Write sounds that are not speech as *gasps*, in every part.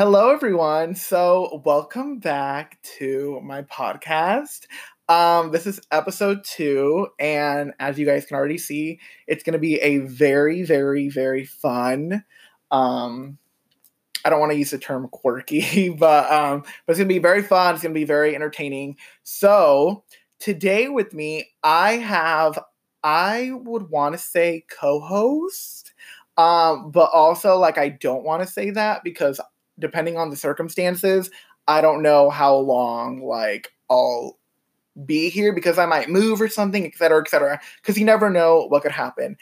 Hello, everyone. So, welcome back to my podcast. Um, this is episode two, and as you guys can already see, it's going to be a very, very, very fun. Um, I don't want to use the term quirky, *laughs* but um, but it's going to be very fun. It's going to be very entertaining. So today with me, I have I would want to say co-host, um, but also like I don't want to say that because depending on the circumstances, I don't know how long like I'll be here because I might move or something, et cetera, et cetera. Because you never know what could happen.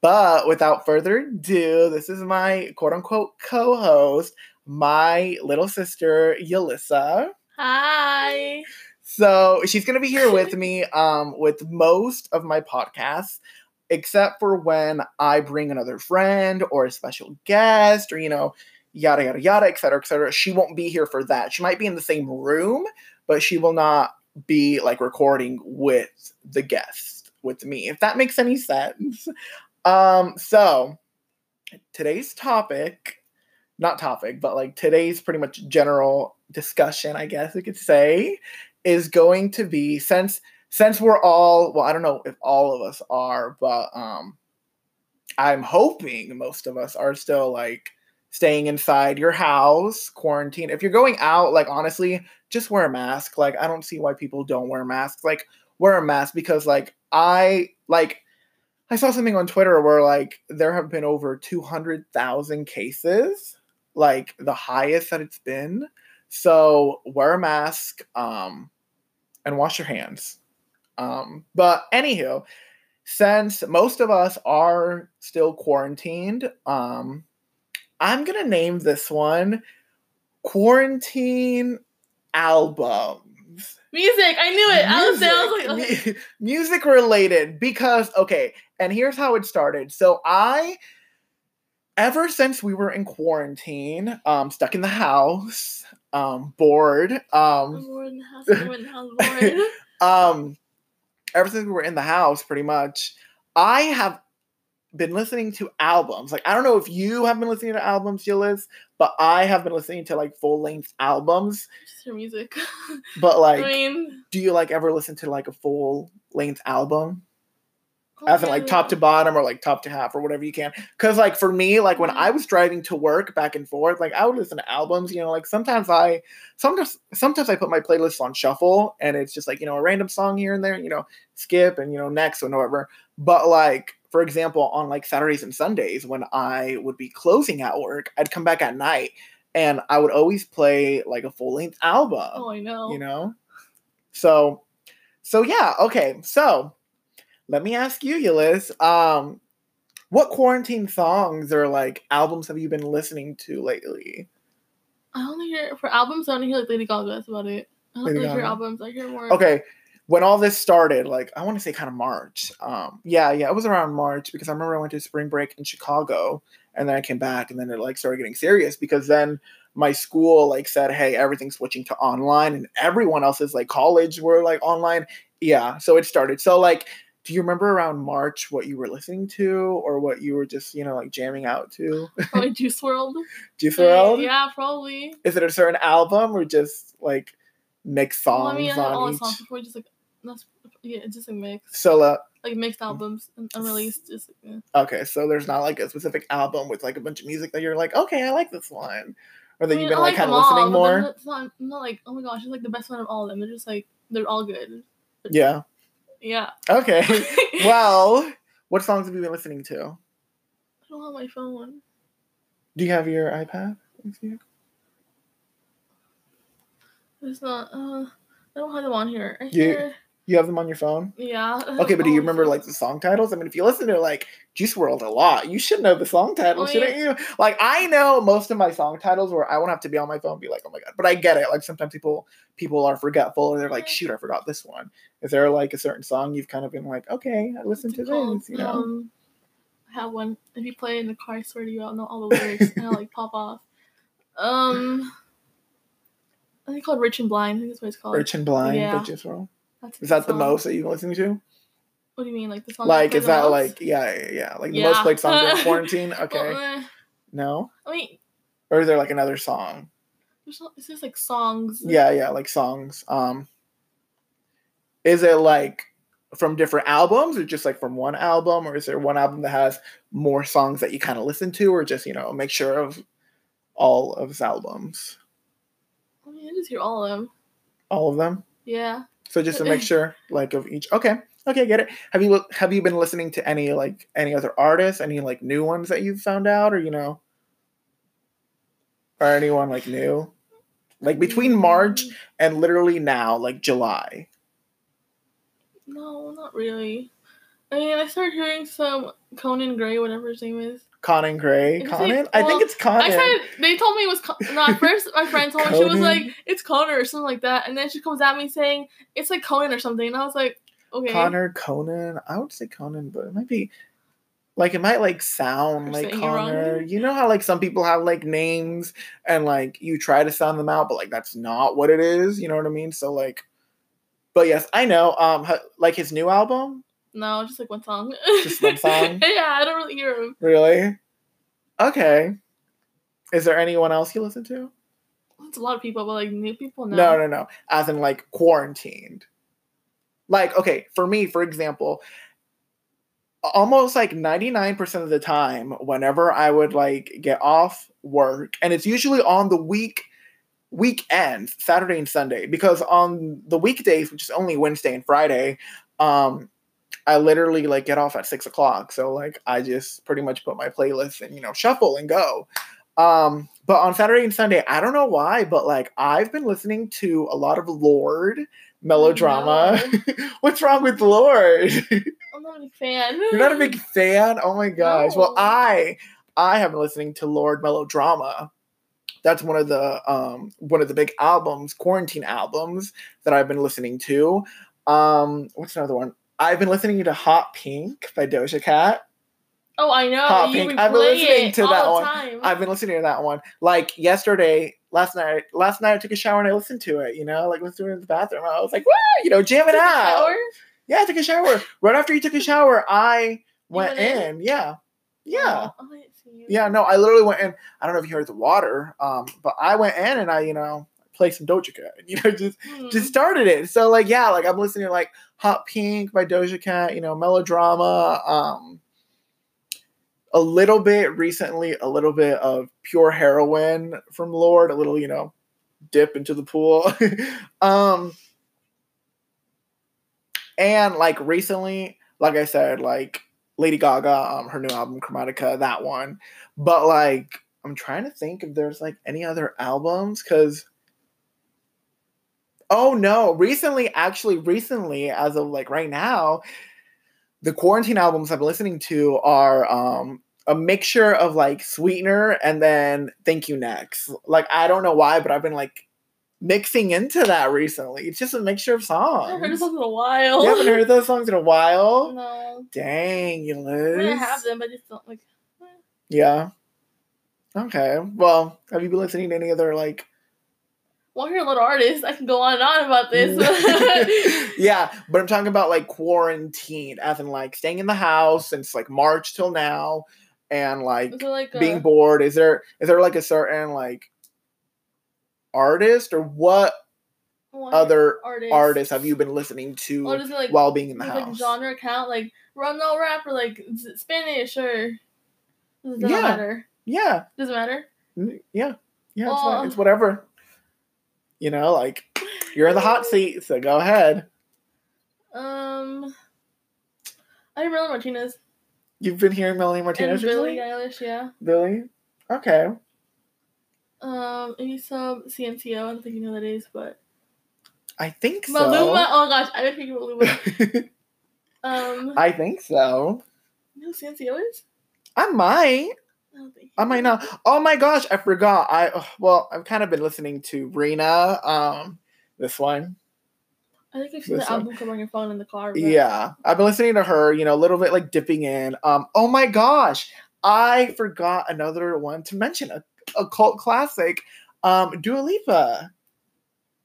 But without further ado, this is my quote unquote co host, my little sister, Yelissa. Hi. So she's going to be here with me um, with most of my podcasts, except for when I bring another friend or a special guest or, you know, yada, yada, yada, et cetera, et cetera. She won't be here for that. She might be in the same room, but she will not be like recording with the guest with me if that makes any sense um so today's topic not topic but like today's pretty much general discussion i guess we could say is going to be since since we're all well i don't know if all of us are but um i'm hoping most of us are still like staying inside your house, quarantine. If you're going out, like honestly, just wear a mask. Like I don't see why people don't wear masks. Like wear a mask because like I like I saw something on Twitter where like there have been over 200,000 cases, like the highest that it's been. So wear a mask um and wash your hands. Um but anywho, since most of us are still quarantined, um I'm gonna name this one quarantine albums. Music, I knew it. Music, I was, like, okay. music related because okay, and here's how it started. So I ever since we were in quarantine, um, stuck in the house, um, bored, um, bored in the house, bored in the house, bored. um, ever since we were in the house, pretty much, I have been listening to albums. Like I don't know if you have been listening to albums, Gillis, but I have been listening to like full length albums. Just your music. *laughs* but like, I mean, do you like ever listen to like a full length album? Okay. As in like top to bottom or like top to half or whatever you can. Cause like for me, like when I mm-hmm. was driving to work back and forth, like I would listen to albums, you know, like sometimes I sometimes sometimes I put my playlist on shuffle and it's just like, you know, a random song here and there, you know, skip and you know, next or whatever. But like for example, on like Saturdays and Sundays when I would be closing at work, I'd come back at night and I would always play like a full length album. Oh, I know. You know? So, so yeah, okay. So let me ask you, Euless, um, what quarantine songs or like albums have you been listening to lately? I only hear for albums. I only hear like Lady Gaga. That's about it. I don't really hear albums. I hear more. Okay, when all this started, like I want to say kind of March. Um, yeah, yeah, it was around March because I remember I went to spring break in Chicago and then I came back and then it like started getting serious because then my school like said, hey, everything's switching to online and everyone else's like college were like online. Yeah, so it started. So like, do you remember around March what you were listening to or what you were just you know like jamming out to? Probably Juice WRLD. *laughs* Juice WRLD. Yeah, probably. Is it a certain album or just like mix songs well, I mean, I on all each? songs before, just like that's yeah, it's just a mix. So uh, like mixed albums and unreleased. Just yeah. okay. So there's not like a specific album with like a bunch of music that you're like, okay, I like this one, or that I mean, you've been like, like kind of listening more. It's not, not like oh my gosh, it's like the best one of all of them. They're just like they're all good. yeah. Yeah. Okay. *laughs* well, what songs have you been listening to? I don't have my phone. Do you have your iPad? It's not. Uh, I don't have them on here. I you, hear... You have them on your phone? Yeah. Okay, but do you remember like *laughs* the song titles? I mean, if you listen to like Juice WRLD a lot, you should know the song titles, oh, shouldn't yeah. you? Like I know most of my song titles where I won't have to be on my phone be like, oh my god. But I get it. Like sometimes people people are forgetful or they're like, shoot, I forgot this one. Is there like a certain song you've kind of been like, okay, I listened to this, you know? Um, I have one. If you play in the car, I swear to you, I'll know all the lyrics and I'll like pop off. Um I think called Rich and Blind. I think that's what it's called. Rich and Blind yeah. by Juice WRLD. That's is that song. the most that you've been to? What do you mean, like the song? Like, is that like yeah, yeah, yeah, like yeah. the most played song in *laughs* quarantine? Okay, well, uh, no. I mean, or is there like another song? There's it's just like songs. Yeah, yeah, like songs. Um, is it like from different albums, or just like from one album, or is there one album that has more songs that you kind of listen to, or just you know make sure of all of his albums, I mean, I just hear all of them. all of them? Yeah. So just a mixture like of each. Okay, okay, get it. Have you have you been listening to any like any other artists, any like new ones that you've found out, or you know, or anyone like new, like between March Mm, and literally now, like July. No, not really. I mean, I started hearing some Conan Gray, whatever his name is. Conan Gray, Is Conan. I think it's Conan. I said they told me it was Con- no. First, my friend told me she was like it's Connor or something like that, and then she comes at me saying it's like Conan or something, and I was like, okay. Connor, Conan. I would say Conan, but it might be like it might like sound You're like. Connor. You know how like some people have like names and like you try to sound them out, but like that's not what it is. You know what I mean? So like, but yes, I know. Um, like his new album, No, just like one song. Just one song? *laughs* yeah, I don't really hear him. really? Okay. Is there anyone else you listen to? It's a lot of people, but like new people, no. No, no, no. As in like quarantined. Like, okay, for me, for example, almost like 99% of the time, whenever I would like get off work, and it's usually on the week weekends, Saturday and Sunday, because on the weekdays, which is only Wednesday and Friday, um, I literally like get off at six o'clock. So like I just pretty much put my playlist and you know shuffle and go. Um, but on Saturday and Sunday, I don't know why, but like I've been listening to a lot of Lorde melodrama. *laughs* What's wrong with Lorde? *laughs* I'm not a big fan. *laughs* You're not a big fan? Oh my gosh. Well, I I have been listening to Lorde Melodrama. That's one of the um one of the big albums, quarantine albums that I've been listening to. Um what's another one? I've been listening to Hot Pink by Doja Cat. Oh, I know. Hot you Pink. I've been listening to that one. Time. I've been listening to that one. Like yesterday, last night, last night I took a shower and I listened to it, you know, like listening in the bathroom. I was like, "Wow, you know, jam it out. Yeah, I took a shower. Right after you took a shower, I went went in? in. Yeah. Yeah. Oh, I didn't see you. Yeah, no, I literally went in. I don't know if you heard the water, um, but I went in and I, you know, played some Doja Cat. *laughs* You know, just Hmm. just started it. So like, yeah, like I'm listening to like Hot Pink by Doja Cat, you know, melodrama, um, a little bit recently, a little bit of pure heroine from Lorde, a little, you know, dip into the pool. *laughs* um and like recently, like I said, like Lady Gaga, um, her new album Chromatica, that one. But like I'm trying to think if there's like any other albums because oh no, recently, actually, recently, as of like right now, the quarantine albums I'm listening to are um a mixture of like Sweetener and then Thank You Next. Like I don't know why, but I've been like mixing into that recently. It's just a mixture of I songs. haven't heard this song in a while. You haven't heard those songs in a while? No. Dang, you I lose. mean, I have them, but I just don't like. Yeah. Okay. Well, have you been listening to any other like Well, you're a little artist. I can go on and on about this. *laughs* *laughs* Yeah, but I'm talking about like quarantine, as in like staying in the house since like March till now, and like like uh, being bored. Is there is there like a certain like artist or what well, hear other artists? artists have you been listening to Oh, like while being in the does, like house? genre count? Like run no rap or like Spanish or does it Yeah. matter? Yeah, Does it matter? yeah, yeah. It's. Oh. it's whatever. You know, like you're in the hot seat, so go ahead. Um, I hear Melanie Martinez You've been hearing Melanie Martinez and Billie? Eilish. Yeah. Billie? Okay. Um, maybe some CNCO. I don't think you know who that is, but I think so. Maluma. Oh gosh, I didn't think Maluma. *laughs* Um, I think so. you know who CNCO is? I might. I. I might not. Oh my gosh, I forgot. I well, I've kind of been listening to Rina. Um, this one. I think I've seen This the one. album come on your phone in the car. but- Yeah, I've been listening to her. You know, a little bit like dipping in. Um, oh my gosh, I forgot another one to mention a, a cult classic. Um, Dua Lipa,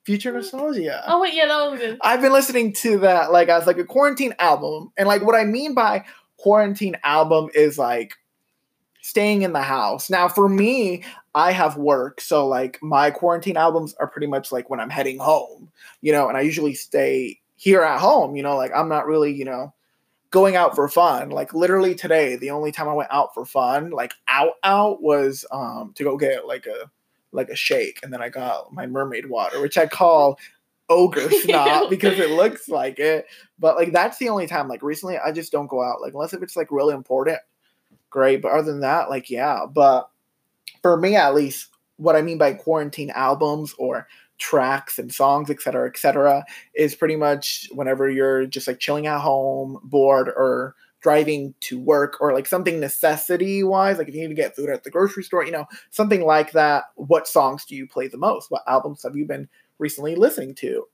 Future Nostalgia. Oh wait, yeah, that was good. I've been listening to that like as like a quarantine album, and like what I mean by quarantine album is like staying in the house. Now, for me, I have work, so like my quarantine albums are pretty much like when I'm heading home, you know, and I usually stay here at home, you know, like I'm not really, you know, going out for fun. Like literally today, the only time I went out for fun, like out out was um to go get like a like a shake and then I got my mermaid water, which I call ogre *laughs* snot because it looks like it. But like that's the only time. Like recently I just don't go out. Like unless if it's like really important, great. But other than that, like yeah. But for me at least, what I mean by quarantine albums or tracks and songs, etc., etc., is pretty much whenever you're just like chilling at home, bored, or driving to work, or like something necessity wise, like if you need to get food at the grocery store, you know, something like that. What songs do you play the most? What albums have you been recently listening to?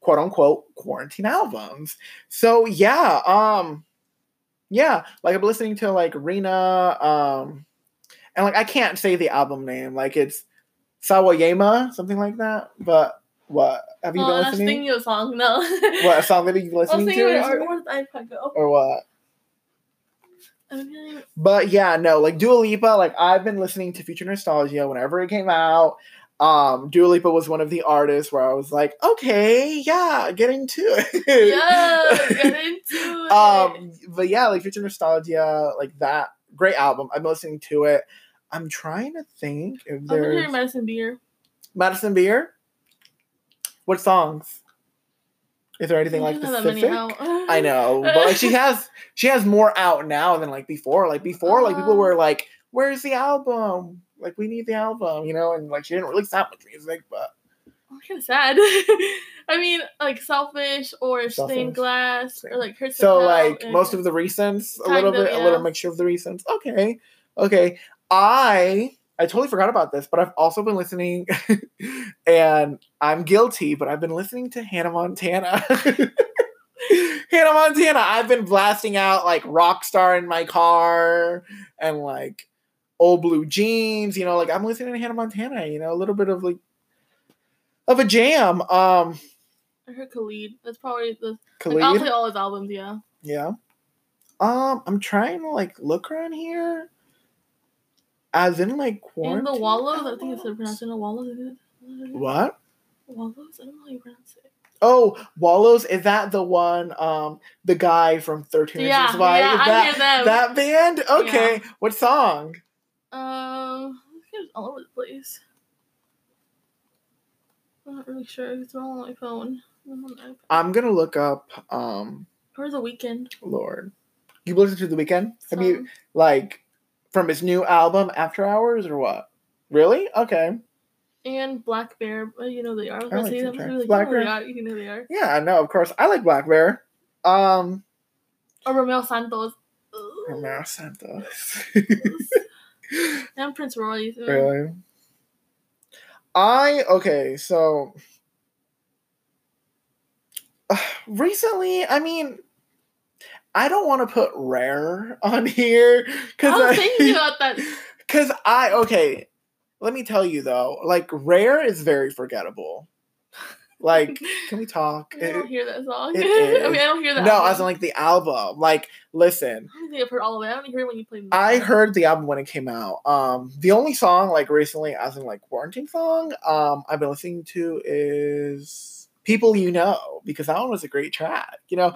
Quote unquote quarantine albums. So yeah, um, yeah, like I'm listening to like Rina, um, and like I can't say the album name, like it's Sawayama, something like that. But what have you oh, been I was listening? of a song. No. *laughs* What a song that was listening to, it, or recently? where did the iPod go? or what? I'm But yeah, no, like Dua Lipa, like I've been listening to Future Nostalgia whenever it came out. Um, Dua Lipa was one of the artists where I was like, okay, yeah, get into it. Yeah, *laughs* get into it. um, but yeah, like Future Nostalgia, like that great album. I'm listening to it. I'm trying to think if I've been hearing there's Medicine Beer. Madison Beer. What songs? Is there anything like doesn't have that many specific? I know, but like she *laughs* has she has more out now than like before. Like before, like people Uh. were like, "Where's the album? Like we need the album," you know. And like she didn't release that much music, but I'm kind of sad. *laughs* I mean, like Selfish or Selfish. Stained Glass Same. or like Hurts so like most of the recents, a little of, bit, a little mixture of the recents. Okay, okay. I I totally forgot about this, but I've also been listening, *laughs* and I'm guilty, but I've been listening to Hannah Montana. *laughs* Hannah Montana. I've been blasting out like Rockstar in my car and like old blue jeans, you know, like I'm listening to Hannah Montana, you know, a little bit of like of a jam. Um I heard Khalid. That's probably the. Khalid. Like, I'll play all his albums. Yeah. yeah. Um, I'm trying to like look around here. As in like And quarantine. the Wallows. I think it's albums? pronounced in the Wallows. What? Wallows. I don't know how you pronounce it. Oh, Wallows, is that the one um the guy from 13 Yeah, Reasons Why? yeah, I that, hear them. that band? Okay. What song? Um, it's all over the place. I'm not really sure. It's all on my phone. I'm on. I'm gonna look up um Or the Weeknd. Lorde. You listened to the Weeknd? Have you like from his new album After Hours or what? Really? Okay. And blackbear. uh, You know they are. I was I like them. Really, Black you know they Bear. are. You know they are. Yeah, no, of course. I like blackbear. Um Or Romeo Santos. Ugh. Romero Santos. *laughs* *laughs* And Prince Royce. uh, really? I okay, so *sighs* recently, I mean, I don't want to put rare *laughs* on here because I was thinking *laughs* about that. Because I okay, let me tell you though, like Rare is very forgettable. Like, *laughs* can we talk? I don't It- hear that song. *laughs* I mean, I don't hear that. no, album. as in like the album. Like, listen, I don't think I've heard all of it. I only heard it when you played. I heard the album when it came out. Um, the only song like recently, as in like quarantine song, um, I've been listening to is "People You Know" because that one was a great track. You know,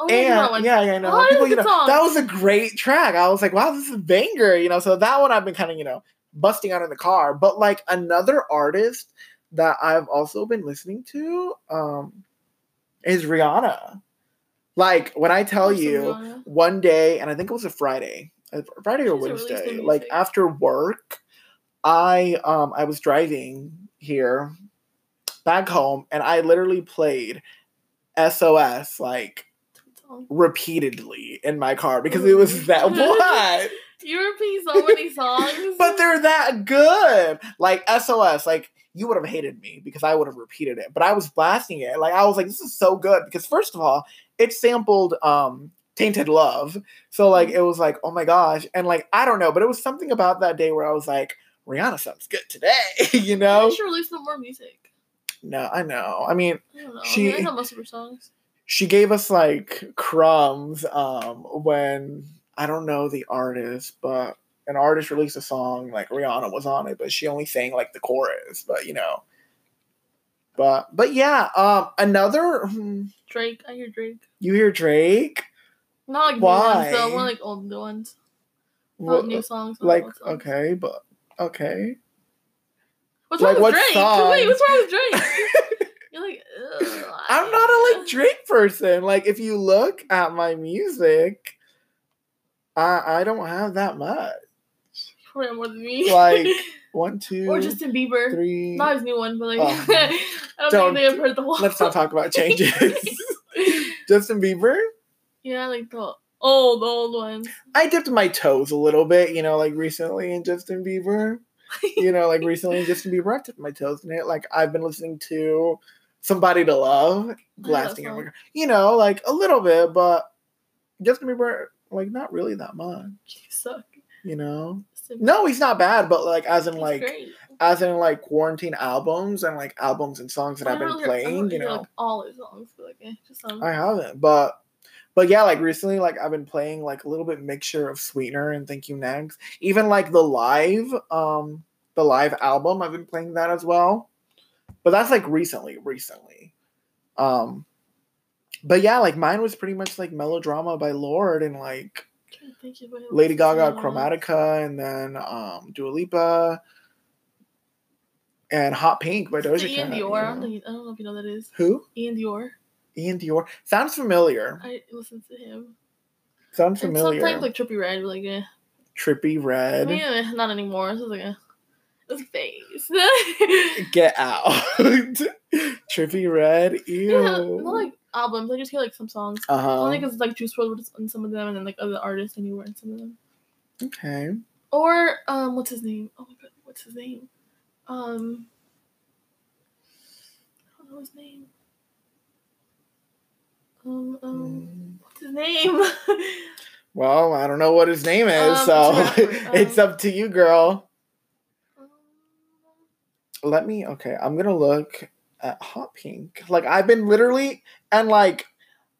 Oh, yeah, that one. and yeah, yeah, I know. Oh, that People, was a you know, song. that was a great track. I was like, wow, this is a banger, you know. So that one I've been kind of, you know, busting out in the car. But like another artist that I've also been listening to um is Rihanna. Like when I tell Awesome, you Rihanna. one day, and I think it was a Friday, uh, Friday or Wednesday, like after work, I um I was driving here back home and I literally played SOS like repeatedly in my car because it was that *laughs* what? You repeat so many songs. *laughs* but they're that good. Like SOS, like you would have hated me because I would have repeated it, but I was blasting it. Like I was like, this is so good because first of all, it sampled um Tainted Love. So like it was like, oh my gosh. And like I don't know, but it was something about that day where I was like, Rihanna sounds good today, *laughs* you know? She should release some more music. No, I know. I mean, I. She- I, mean, I know most of her songs. she gave us like crumbs um when I don't know the artist, but an artist released a song like Rihanna was on it, but she only sang like the chorus. But you know, but but yeah, um, another hmm, Drake. I hear Drake. you hear Drake, Not like Why? new ones though. More like old ones. Not What- new songs. like songs. okay, but okay. What's like, wrong with Drake? song? Wait, what's wrong with Drake? *laughs* You're like, I'm not a like Drake person. Like if you look at my music, I I don't have that much. Have more than me. Like, *laughs* One, two, or Justin Bieber. three. Not his new one, but like Oh. *laughs* I don't, Don't- think they have heard the whole. Let's not talk about *laughs* changes. Justin Bieber. yeah, like the old old ones. I dipped my toes a little bit, you know, like recently in Justin Bieber. You know, like recently in Justin Bieber, I dipped my toes in it. Like I've been listening to Somebody to Love, blasting over. You know, like a little bit, but Justin Bieber, like not really that much. You suck. You know, no, he's not bad, but like as in He's like great. as in like quarantine albums and like albums and songs that I've been playing. You know, like, all his songs, but like eh, just some. I haven't, but but yeah, like recently, like I've been playing like a little bit mixture of Sweetener and Thank You Next. Even like the live, um, the live album, I've been playing that as well. But that's like recently, recently. Um, but yeah, like mine was pretty much like melodrama by Lorde and like Lady Gaga. Chromatica, and then um Dua Lipa and Hot Pink by Doja Ian Cat. you Dior. I don't, know. think, I don't know if you know who that is. Who? Ian Dior. Ian Dior. Sounds familiar. I listen to him. Sounds And familiar. sometimes like Trippie Redd, like eh. Trippie Redd. mean, eh, not anymore. It's like a, it's a phase. Get out. *laughs* Trippie Redd. *laughs* Ew. yeah, like albums. I just hear like some songs. uh Only because it's like Juice WRLD on some of them, and then like other artists I knew were in some of them. Okay. Or um, what's his name? Oh my god, what's his name? Um, I don't know his name. Um, um, Mm. what's his name? *laughs* Well, I don't know what his name is, Um, so *laughs* it's it's um, up to you, girl. Um, Let me. Okay, I'm gonna look at Hot Pink. Like I've been literally and like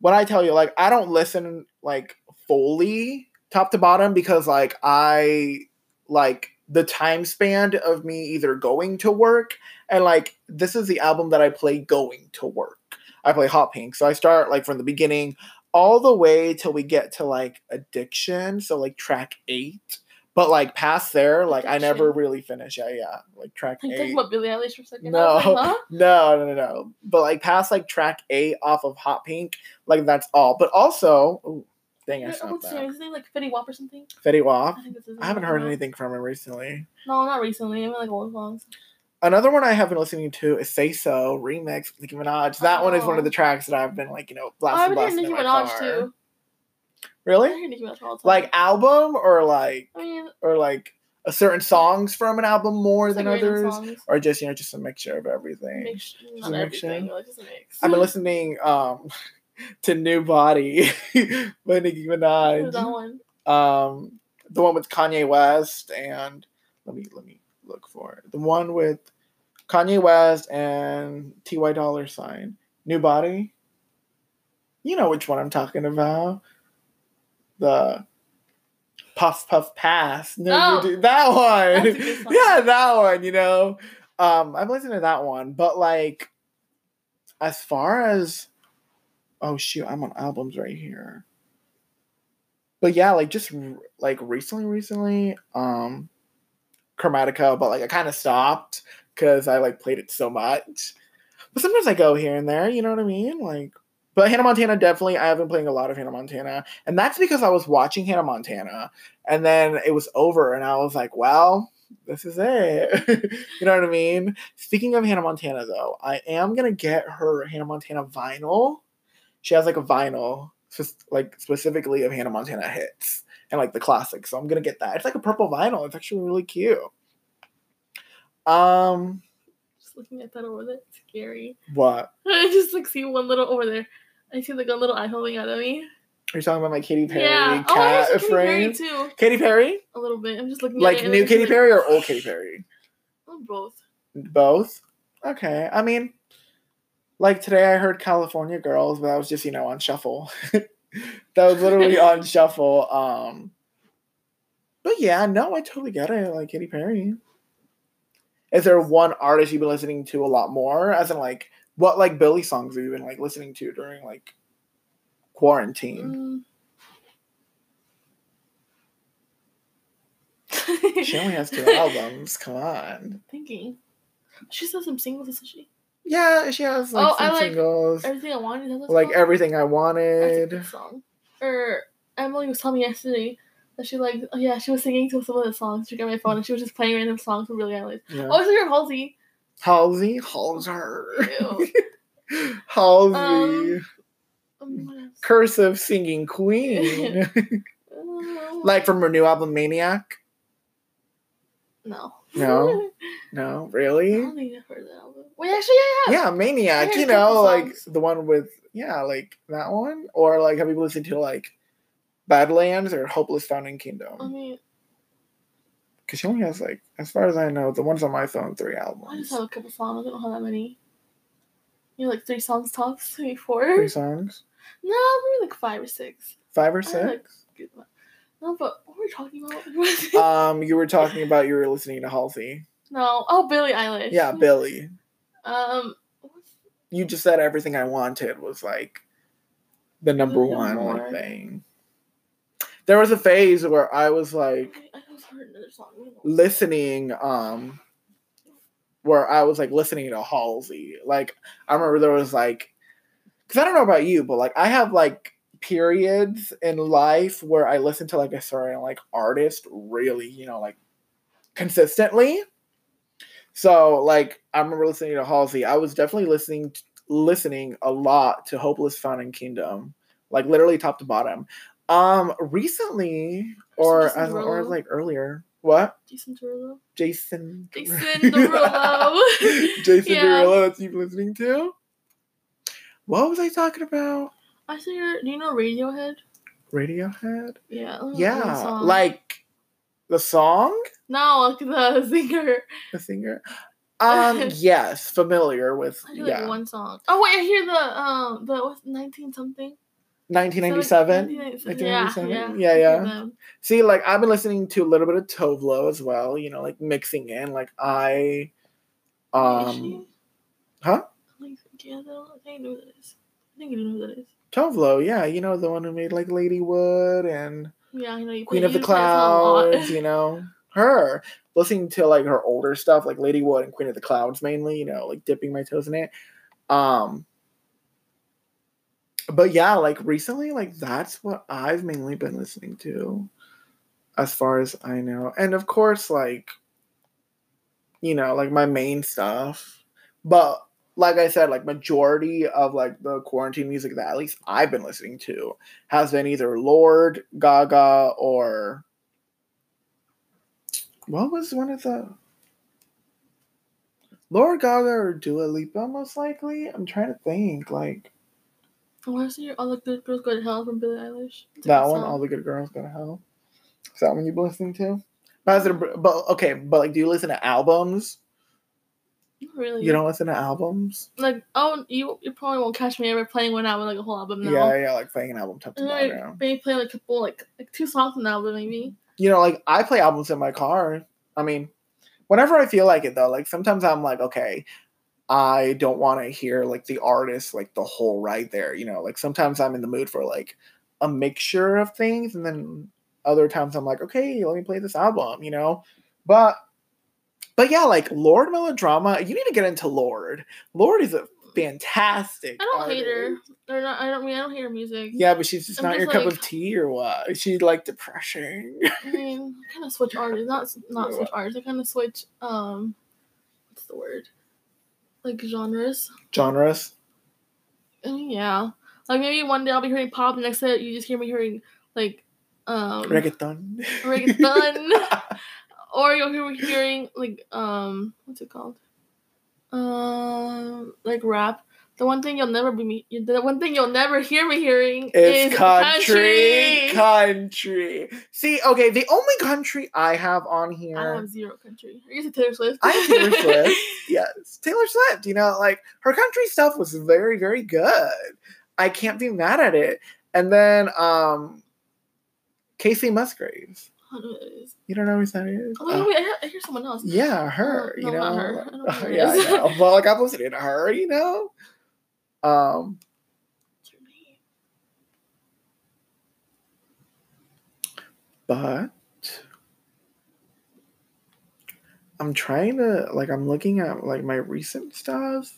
when I tell you, like I don't listen like fully top to bottom because like I like the time span of me either going to work and like this is the album that I play going to work. I play Hot Pink, so I start like from the beginning all the way till we get to like Addiction, so like track eight. But like past there, like I never really finish. Yeah, yeah, like track Are you eight. talking about Billie Eilish for a second? No. Like, huh? *laughs* No, no, no, no. But like past like track eight off of Hot Pink, like that's all. But also, ooh, dang, I stopped What's his name? that. Is name like Fetty Wap or something? Fetty Wap. I think that's his. I haven't heard anything from him recently. No, not recently. I mean, like old songs. Another one I have been listening to is Say So remix Nicki Minaj. That one is one of Oh. the tracks that I've been like you know Oh, I've blasting, been blasting Nicki Minaj car. too. I Really? hear Nicki Minaj all the time. Like album or like I mean, or like a certain songs from an album more it's than like others, or just you know just a mixture of everything. Mix, not everything, but just a mix. I've been listening um *laughs* to New Body *laughs* by Nicki Who's that Minaj. one? Um the one with Kanye West and let me let me look for it. The one with Kanye West and Ty Dollar Sign. New Body. You know which one I'm talking about. The Puff Puff Pass. No, Oh, do that one. that's a good song. *laughs* yeah, that one, you know. Um, I've listened to that one, but like as far as oh shoot, I'm on albums right here. But yeah, like just like recently, recently, um, Chromatica, but like I kind of stopped because I like played it so much. But sometimes I go here and there, you know what I mean? Like, but Hannah Montana definitely. I have been playing a lot of Hannah Montana, and that's because I was watching Hannah Montana, and then it was over, and I was like, well, this is it. *laughs* you know what I mean? Speaking of Hannah Montana, though, I am gonna get her Hannah Montana vinyl. She has like a vinyl, just like specifically of Hannah Montana hits and like the classics. So I'm gonna get that. It's like a purple vinyl. It's actually really cute. Um, Just looking at that over there, it's scary. what? *laughs* I just like see one little over there. I see like a little eye holding out of me. Are you talking about my Katy Perry yeah. Oh, cat see Katy Perry too. Katy Perry? A little bit. I'm just looking at Like new Katy like- Perry or old Katy Perry? Oh, both. Both. Okay. I mean, like today I heard California Girls, but that was just, you know, on shuffle. *laughs* that was literally on *laughs* shuffle. Um But yeah, no, I totally get it. Like Katy Perry. Is there one artist you've been listening to a lot more? As in, like, what like Billie songs have you been like listening to during like quarantine? Mm. She only has two *laughs* albums. Come on. Thinking. She has some singles, doesn't she? Yeah, she has like Oh, I some like singles. Everything I wanted. Like called? everything I wanted. good song. Or Emily was telling me yesterday that she like oh, yeah she was singing to some of the songs. She got my phone and she was just playing random songs from Billie Eilish. Yeah. Oh, I heard Halsey. Halsey, Halser, Ew. *laughs* Halsey, Um, cursive singing queen, *laughs* like from her new album Maniac. no. No? No, I really? don't think I've heard that album. Wait, actually, yeah, yeah. Yeah, Maniac. You know, like the one with yeah, like that one, or like have you listened to like Badlands or Hopeless Fountain Kingdom? I mean, Because she only has like, as far as I know, the ones on my phone three albums. I just have a couple songs. I don't have that many. You know, like three songs tops, *laughs* maybe four. three songs, No, maybe like five or six. five or like, six. No, but what were we talking about? *laughs* Um, you were talking about you were listening to Halsey. no, oh Billie Eilish. Yeah, Billie. Um, You just said everything I wanted was like the number one thing. There was a phase where I was like I, I listening, um, where I was like listening to Halsey. Like I remember there was like, because I don't know about you, but like I have like periods in life where I listen to like a certain like artist really, you know, like consistently. So like I remember listening to Halsey. I was definitely listening t- listening a lot to Hopeless Fountain Kingdom, like literally top to bottom. Um, recently or Jason as or like earlier. What? Jason Derulo. Jason. Jason Derulo. *laughs* Jason Yeah. Derulo. That's you listening to. What was I talking about? I see. Do you know Radiohead? Radiohead. Yeah. I don't know one Yeah, song. like the song, no, like the singer. the singer. *laughs* Um, yes, familiar with I do like yeah, one song. Oh wait, I hear the um the what's nineteen something. 1997. 1997. 1997? Yeah, Yeah, yeah. See, like I've been listening to a little bit of Tove Lo as well. You know, like mixing in. Like I, um, huh? Like, yeah, I I think I know who that is. I think do know who that is. Tove Lo, yeah, you know the one who made like Ladywood and Yeah, I know you. Queen play- of the you play that song a lot. Clouds, you know, her. Listening to like her older stuff, like Ladywood and Queen of the Clouds mainly, you know, like dipping my toes in it. Um but yeah, like recently, like that's what I've mainly been listening to, as far as I know. And of course, like, you know, like my main stuff. But like I said, like majority of like the quarantine music that at least I've been listening to has been either Lorde, Gaga, or what was one of the Lorde Gaga or Dua Lipa most likely? I'm trying to think. Like I want to see all the good girls go to hell from Billie Eilish. That one, song. All the Good Girls Go to Hell. Is that one you've been listening to? But, is it a- but okay, but like do you listen to albums? Not really. You don't listen to albums? like oh you you probably won't catch me ever playing one album like a whole album now. Yeah, yeah, like playing an album top to then bottom. maybe play like a couple like like two songs on the album maybe. you know, like I play albums in my car. I mean, whenever I feel like it though, like sometimes I'm like, okay, I don't want to hear like the artist like the whole right there, you know, like sometimes I'm in the mood for like a mixture of things and then other times I'm like, okay, let me play this album, you know. But but yeah, like Lorde Melodrama, you need to get into Lorde. Lorde is a fantastic. I don't hate her. Or not, I don't I mean I don't hate her music. Yeah, but she's just I'm not just your cup of tea or what? She like depression? I mean, I kind of switch artists, not not *laughs* switch artists. I kind of switch um, what's the word? Like genres. Genres? Yeah. Like maybe one day I'll be hearing pop, the next day you just hear me hearing like um Reggaeton. reggaeton. *laughs* *laughs* or you'll hear me hearing like um what's it called? Um like rap. The one thing you'll never be me. The one thing you'll never hear me hearing It's is country, country. country. See, okay, the only country I have on here. I have zero country. I guess it's Taylor Swift. I have Taylor *laughs* Swift. yes, Taylor Swift. You know, like her country stuff was very, very good. I can't be mad at it. And then, um, Kacey Musgraves. I don't know who that is. You don't know who that is? Oh, wait, Uh, wait, I hear, I hear someone else. yeah, her. Oh, you no, know. not her. I don't know who *laughs* yeah. I know. Well, like I'm listening to her. You know. Um. But I'm trying to like I'm looking at like my recent stuff.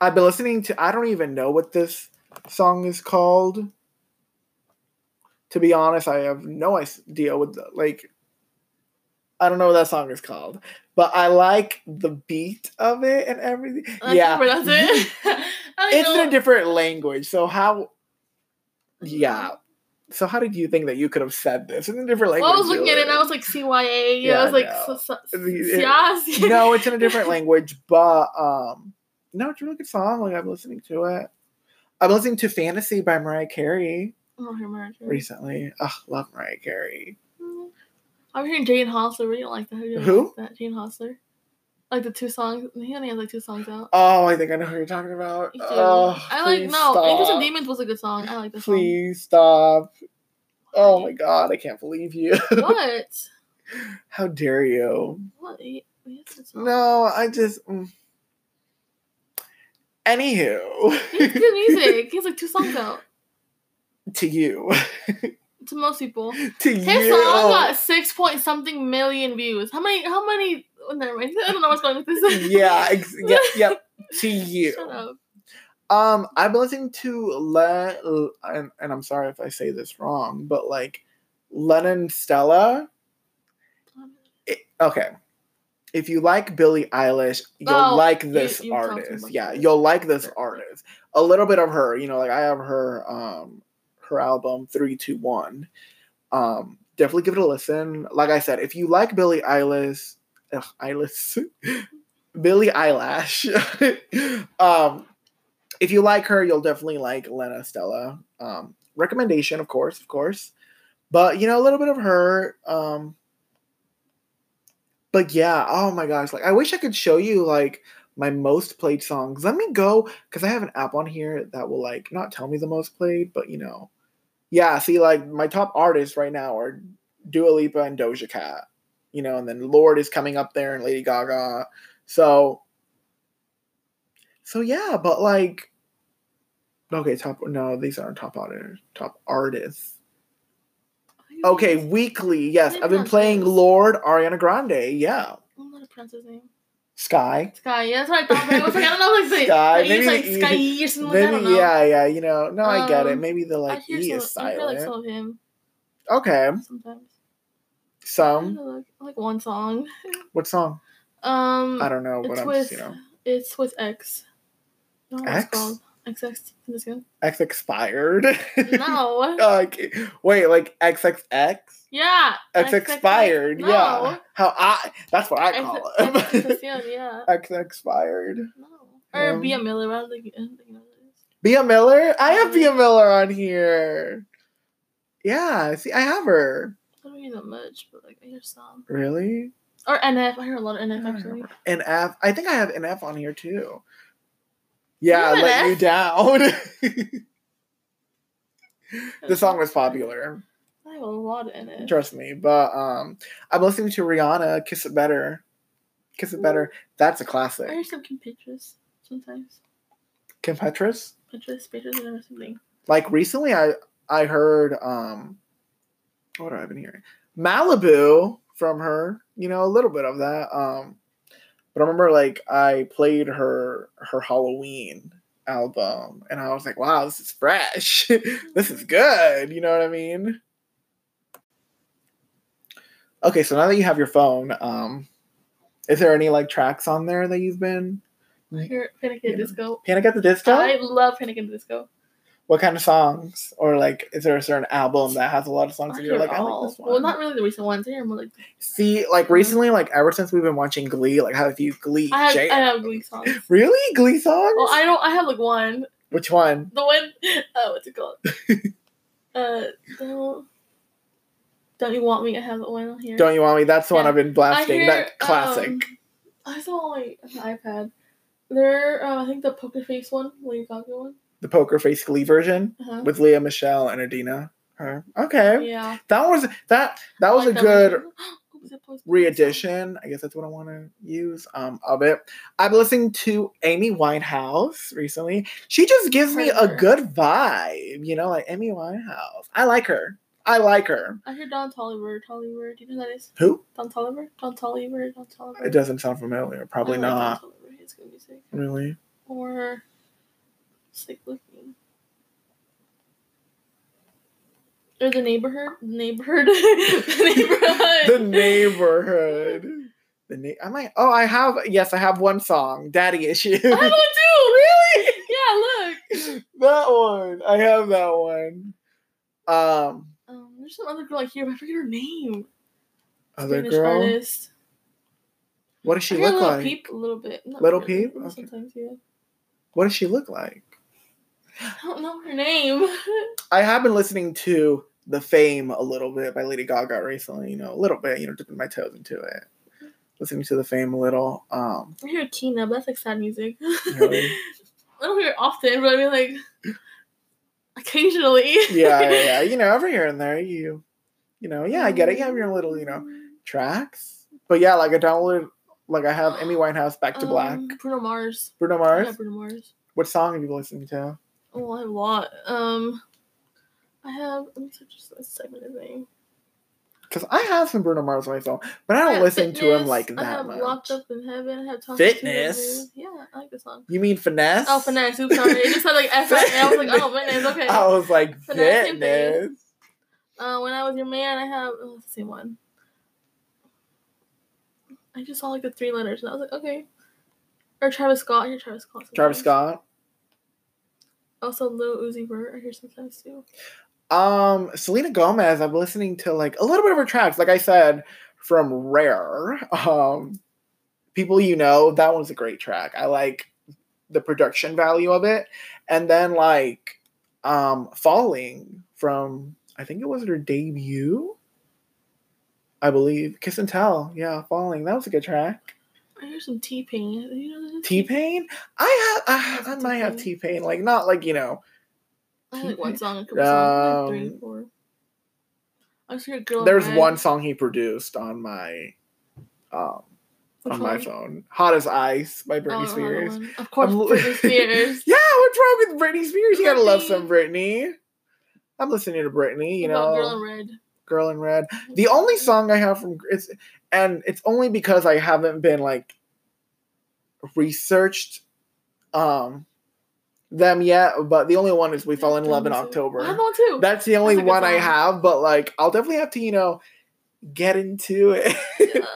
I've been listening to I don't even know what this song is called. To be honest, I have no idea what the, like I don't know what that song is called, but I like the beat of it and everything. Yeah, it. *laughs* It's know. in a different language. So how? Yeah. So how did you think that you could have said this in a different language? Well, I was looking at it and I was like CYA. Yeah, I was like, no. *laughs* no, it's in a different *laughs* language, but um, no, it's a really good song. Like I'm listening to it. I'm listening to "Fantasy" by Mariah Carey I don't hear Mariah Carey. recently. Ugh, love Mariah Carey. I'm hearing Jaden Hossler. Really don't like that. Who? Like that? Jaden Hossler. Like the two songs. He only has like two songs out. Oh, I think I know who you're talking about. Oh, I like no. Angels and stop. Demons was a good song. I like the Please stop. Oh my god, I can't believe you. *laughs* What? How dare you? What? He- he has a song. No, I just. mm. Anywho, He has good music. *laughs* He has like two songs out. to you, *laughs* To most people, *laughs* to his you. song got six point something million views. How many? How many? Oh, never mind. *laughs* I don't know what's going with this. *laughs* yeah, ex- yep, yep. To you. Shut up. Um, I've been listening to Le, and, and I'm sorry if I say this wrong, but like Lennon Stella. It, okay, if you like Billie Eilish, you'll Oh, like this you artist. Yeah, you'll like this artist. A little bit of her, you know, like I have her um her album Three Two One. Um, definitely give it a listen. Like I said, if you like Billie Eilish, Eilish, *laughs* Billie Eyelash, *laughs* um, if you like her, you'll definitely like Lena Stella. Um, recommendation, of course, of course. But you know, a little bit of her. Um, but yeah, oh my gosh, like I wish I could show you like my most played songs. Let me go because I have an app on here that will like not tell me the most played, but you know, yeah. See, like my top artists right now are Dua Lipa and Doja Cat. You know, and then Lorde is coming up there and Lady Gaga. So, so yeah, but like, okay, top no, these aren't top artists. Top artists. Okay, weekly. Yes, I've been playing. Lorde Ariana Grande. Yeah, I'm not a pronounce his name. Sky. Sky. Yeah, that's what I thought. But I was like, I don't know, like the Sky, maybe like the E- Sky or something. like that, Maybe yeah, yeah. You know, no, I get it. Um, Maybe the I like E is I hear like silent. some of him Okay, sometimes. Some. like, like one song. *laughs* What song? Um, I don't know, it's I'm with you know it's with X. I know X? it's. XX. This good. X expired. *laughs* No. like wait, like XXX. Yeah. X expired. No. Yeah. How I? That's what I call it. yeah. *laughs* X expired. No. Or Um, Bea Miller. I think, I think you know what it is. Bea Miller. I have Bea Miller on here. Yeah. See, I have her. I don't hear that much, but like I hear some. Really? Or NF. I hear a lot of NF actually. NF. I think I have NF on here too. Yeah, You let NF? you down. *laughs* *laughs* the song was popular. I have a lot of NF. Trust me. But um I'm listening to Rihanna, Kiss It Better. Kiss It Better. That's a classic. I hear some Kim sometimes. Kim Petras. Petras, Petras, or something. Like recently I I heard um what have I been hearing? Malibu from her, you know, a little bit of that. Um but I remember like I played her her Halloween album and I was like, wow, this is fresh. *laughs* this is good. You know what I mean? Okay, so now that you have your phone, um, is there any like tracks on there that you've been hear Panic at. Disco. Panic at the Disco? I love Panic at the Disco. what kind of songs? Or like is there a certain album that has a lot of songs that you're like, it I all. like this one? Well, not really the recent ones. I more like See, like recently, like ever since we've been watching Glee, like I have a few Glee I have jams. I have Glee songs. *laughs* Really? Glee songs? Well, I don't. I have like one. Which one? The one. *laughs* Oh, what's it called? *laughs* uh, don't. Don't you want me? to have that one here. Don't you want me? That's the one I've been blasting. hear, that classic. um, I saw like an iPad. There, uh, I think the poker face one, Lady Gaga one. the poker face Glee version Uh-huh. with Lea Michele and Idina. Her. Okay. Yeah. That was that that was like a good version. What was it supposed to be? re-edition. I guess that's what I want to use um of it. I've been listening to Amy Winehouse recently. She just gives me a good vibe, you know, like Amy Winehouse. I like her. I like her. I hear Don Toliver. Toliver. Do you know who that is? Who? Don Toliver? Don Toliver? Don Toliver? It doesn't sound familiar. Probably like Don not. Toliver. It's good music. Really. Or sick looking. Or the neighborhood, neighborhood, *laughs* the neighborhood. the neighborhood. The na- I might. Oh, I have. Yes, I have one song. Daddy issue. I have one too. *laughs* really? Yeah, look. that one. I have that one. Um, there's some other girl I hear, but I forget her name. other Spanish girl. artist. What does she look Little like? Peep a little bit. Not Little really, Peep? Okay. Sometimes, yeah. What does she look like? I don't know her name. *laughs* I have been listening to The Fame a little bit by Lady Gaga recently. You know, a little bit. You know, dipping my toes into it. Listening to The Fame a little. Um, I hear Tina, but that's like sad music. *laughs* Really? I don't hear it often, but I mean like occasionally. yeah, yeah, *laughs* yeah. You know, every here and there, you, you know, yeah, I get it. You have your little, you know, tracks. But yeah, like I downloaded, like I have Amy Winehouse Back to Black, Um, Bruno Mars. Bruno Mars, Yeah. Bruno Mars. What song have you been listening to? Oh, I have a lot. Um, I have. Let me just in his name. Because I have some Bruno Mars on my phone, but I I don't have listen to him Fitness, like I that have much. Locked Up in Heaven. I have Talking to Fitness? Moon. Yeah, I like this song. You mean finesse? Oh, finesse. Oops, sorry. It just had like F. I I was like, oh, fitness. Okay. *laughs* I was like Finesse, same thing. fitness. Uh, when I was your man, I have oh, it's the same one. I just saw like the three letters, and I was like, okay. Or Travis Scott. I hear Travis Scott. Travis sometimes. Scott. Also, Lil Uzi Vert. I hear sometimes too. Um, Selena Gomez. I'm listening to like a little bit of her tracks. Like I said, from Rare. Um, people you know. That one's a great track. I like the production value of it, and then like, um, Falling from I think it was her debut. I believe Kiss and Tell. Yeah, Falling. That was a good track. I hear some T Pain. You know T Pain. I have. I, I might have T Pain. Like not like you know. I have like one song, a couple songs, like three, Um, four. I just hear Girl There's one song he produced on my um Which on my phone. Hot as Ice by Oh, Britney another Spears. Of course, I'm Britney *laughs* Spears. yeah, what's wrong with Britney Spears? You gotta love some Britney. I'm listening to Britney, you know. Girl in Red. Girl in Red. The only song I have from it's and it's only because I haven't been like researched um them yet, but the only one is We Fall in Love in October. I October. too. That's the only That's one I have, but like I'll definitely have to, you know, get into it. uh,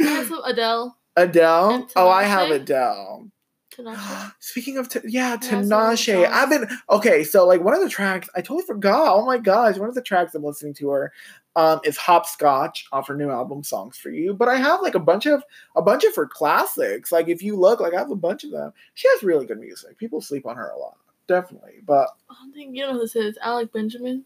I have some Adele. Adele. Oh, I have Adele. Tinashe. *gasps* Speaking of, t- yeah, Tinashe. I've been okay. So like one of the tracks, I totally forgot. Oh my gosh, one of the tracks I'm listening to her, um, is Hopscotch off her new album, Songs for You. But I have like a bunch of a bunch of her classics. Like if you look, like I have a bunch of them. She has really good music. People sleep on her a lot, definitely. But I don't think you know who this is. Alec Benjamin.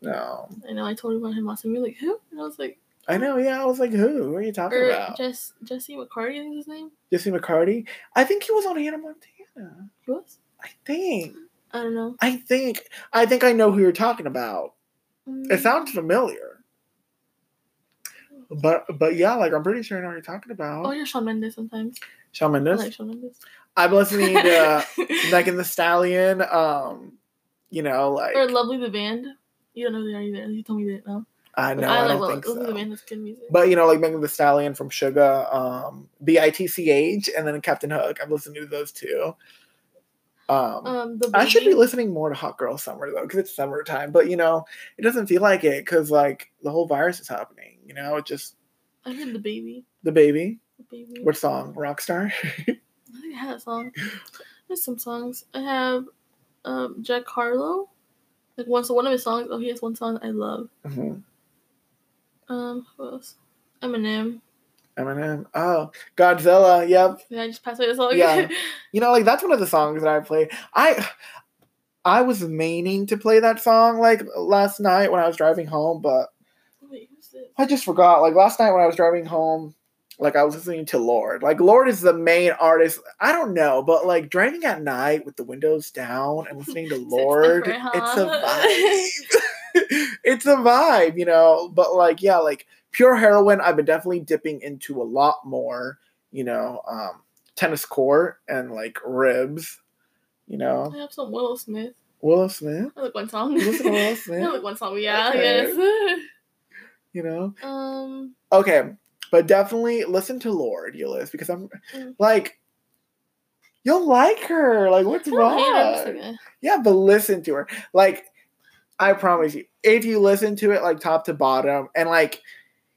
no, I know. I told you about him last time. You're like who? And I was like, I know. Yeah, I was like, who? Who are you talking or about? Jess Jesse McCartney. I think is his name. Jesse McCartney. I think he was on Hannah Montana. He was. I think. I don't know. I think. I think I know who you're talking about. It sounds familiar. But but yeah, like I'm pretty sure I know what you're talking about. Oh, you're Shawn Mendes sometimes. Shawn I Mendes. like Shawn Mendes. I'm listening to *laughs* Megan Thee Stallion. Um, you know, like or Lovely the Band. You don't know they are either. You told me that. No. I know I, know. I like think Lovely the so. Band. That's good music. But you know, like Megan Thee Stallion from Sugar, um, B I T C H, and then Captain Hook. I've listened to those two. Um, um, the I should be listening more to Hot Girl Summer though, because it's summertime. But you know, it doesn't feel like it because like the whole virus is happening. You know, it just I heard DaBaby. the baby. DaBaby. What song? Rockstar. *laughs* I think I had a song. There's some songs. I have um Jack Harlow. Like one so one of his songs. Oh, he has one song I love. Mhm. Um, who else? Eminem. Eminem. Oh, Godzilla. Yep. Yeah, I just passed away the song. Yeah. *laughs* You know, like that's one of the songs that I play. I I was meaning to play that song like last night when I was driving home, but Wait? I just forgot. Like last night when I was driving home, like I was listening to Lorde. Like Lorde is the main artist. I don't know, but like driving at night with the windows down and listening to *laughs* It's Lorde, different, it's a *laughs* vibe. it's a vibe, you know. But like, yeah, like pure heroine, I've been definitely dipping into a lot more, you know, um, tennis court and like ribs, you know. I have some Willow Smith. Willow Smith, I like one song. You listen to Willow *laughs* I Smith, like one song. Yeah, Okay. yes. *laughs* you know. um, Okay, but definitely listen to Lorde Yeliz because I'm Mm. like, you'll like her. Like, what's I wrong? Yeah, but listen to her. Like, I promise you, if you listen to it like top to bottom, and like,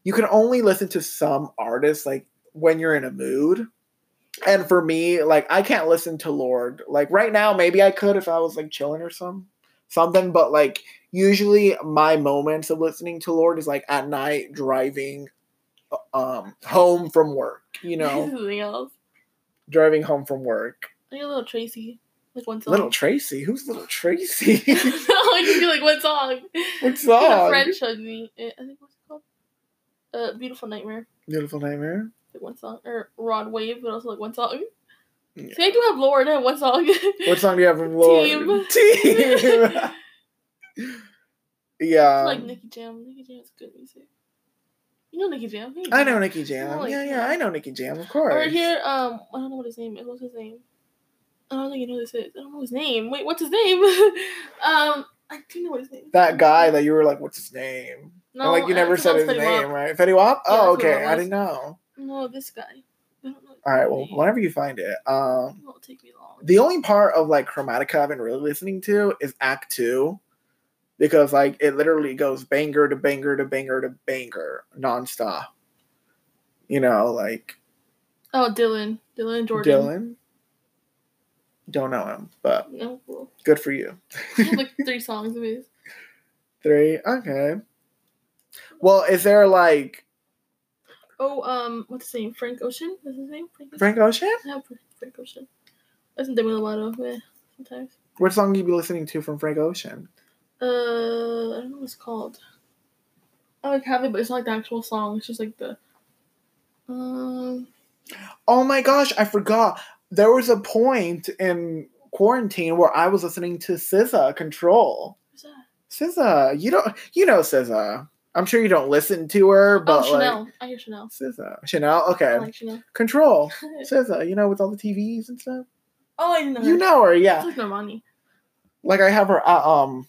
you can only listen to some artists like when you're in a mood. And for me, like, I can't listen to Lorde. Like right now, maybe I could if I was like chilling or some something. But like, usually my moments of listening to Lorde is like at night driving, um, home from work. You know, *laughs* driving home from work. I got a little Tracy. Like one song. Little Tracy, who's little Tracy? *laughs* no, I just feel like one song. what A song? friend showed me. I think? Uh, Beautiful Nightmare. Beautiful Nightmare. Like one song. Or Rod Wave, but also like one song. Yeah. See, I do have Lorde. Have one song. *laughs* What song do you have from Lorde? Team. Team. *laughs* Yeah. like Nicky Jam. Nicky Jam is good music. You know Nicky Jam? Hey, I know Nicky Jam. like yeah, yeah. I know Nicky Jam, of course. Or here, um, I don't know what his name is. What's his name? I don't think you know this is. I don't know his name. Wait, what's his name? *laughs* um, I do know what his name. is. that guy that you were like, what's his name? No, and like you never said his name, Wap. right? Fetty Wap? Yeah, oh, okay. I didn't know. No, this guy. I don't know. All right, well, name. whenever you find it. Um, It won't take me long. the only part of like Chromatica I've been really listening to is Act Two, because like it literally goes banger to banger to banger to banger nonstop. You know, like oh, Dylan. Dylan Jordan. Dylan. Don't know him, but No, cool. good for you. Like *laughs* three songs of his. Three. Okay. Well, is there like Oh, um, what's his name? Frank Ocean? Is his name? Frank Ocean? Frank Ocean? Have Frank- Ocean. Listen to Demi Lovato, yeah, sometimes. What song you be listening to from Frank Ocean? Uh, I don't know what it's called. I like have it, but it's not like the actual song. It's just like the. Um, Oh my gosh, I forgot. There was a point in quarantine where I was listening to SZA Control. what's that? SZA, you don't you know SZA. I'm sure you don't listen to her, Oh, but like Chanel. I hear Chanel. SZA. Chanel, okay. I like Chanel. Control. *laughs* SZA, you know, with all the TVs and stuff. oh, I didn't know. You her. know her, It's yeah. like Normani. Like I have her uh, um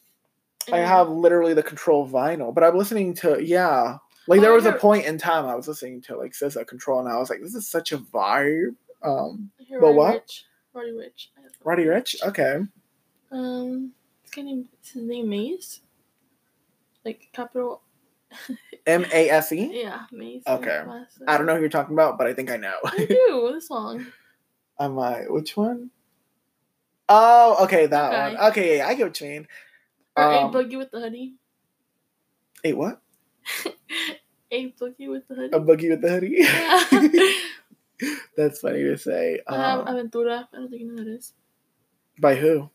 I have literally the control vinyl, but I'm listening to yeah. Like Oh, there was a point in time I was listening to like SZA Control, and I was like, this is such a vibe. Um, I But Roddy what? Ricch. Roddy Ricch. Roddy Ricch. Okay, Um, guy named is his name Mase. Like capital. M A S E. *laughs* Yeah, Mase. Okay. I don't know who you're talking about, but I think I know. I do *laughs* this song. Am I? Which one? Oh, okay, that Okay. one. Okay, yeah, I get what you mean. Or Um, a boogie with the hoodie. Eight what? a boogie with the hoodie. A *laughs* boogie with the hoodie. Yeah. That's funny to say. Have Um, Aventura. I don't think you know who that is. by who?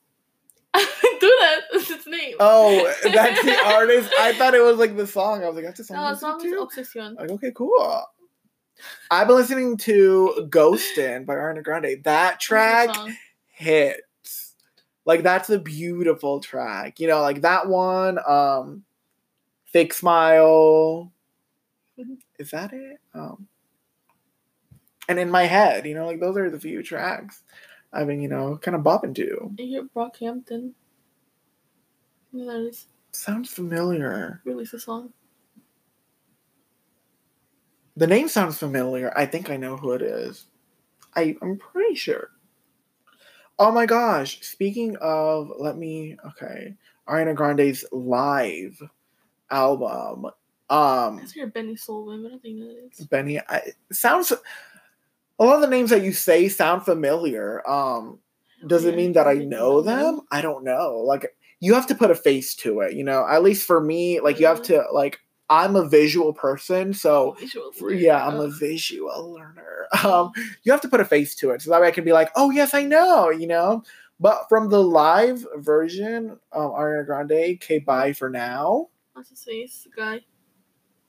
Aventura is its name. Oh, *laughs* that's the artist. I thought it was like the song. I was like, that's the song. No, the song is? Obsession. Like, okay, cool. I've been listening to Ghostin' by Ariana Grande. That track hits. Like that's a beautiful track. You know, like that one, um Fake Smile. *laughs* Is that it? Um and in my head, you know, like those are the few tracks I've been, you know, kind of bopping to. You hear Brockhampton. That is Sounds familiar. release a song. The name sounds familiar. I think I know who it is. I, I'm pretty sure. Oh my gosh. Speaking of, let me, okay. Ariana Grande's live album. Um, That's your Benny Sullivan, but I don't think that is. Benny, I, sounds, a lot of the names that you say sound familiar. Um, does it mean that I think know them? I don't know. Like, you have to put a face to it, you know? At least for me, like, you have to, like, I'm a visual person, so Visuals. yeah, I'm a visual learner. *laughs* Um, you have to put a face to it, so that way I can be like, oh yes, I know, you know. But from the live version, um, Ariana Grande, "Okay, bye for now." i What's his face? The guy.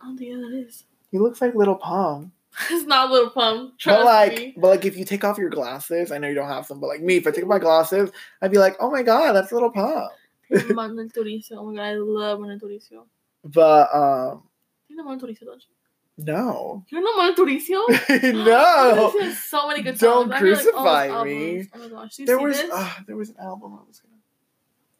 I don't think that is. He looks like Little Pump, *laughs* it's not Little Pump. Trust but like, me. but like, if you take off your glasses, I know you don't have them, but like me, if I take off my glasses, I'd be like, oh my god, that's Little Pump. Manuel Turizo. Oh my god, I love Manuel Turizo. But um, You know Manuel Turizo, don't you? no, You know Manuel Turizo? no. Has so many good songs. Don't hear, like, crucify me. Oh my gosh, do There was uh, there was an album I was gonna.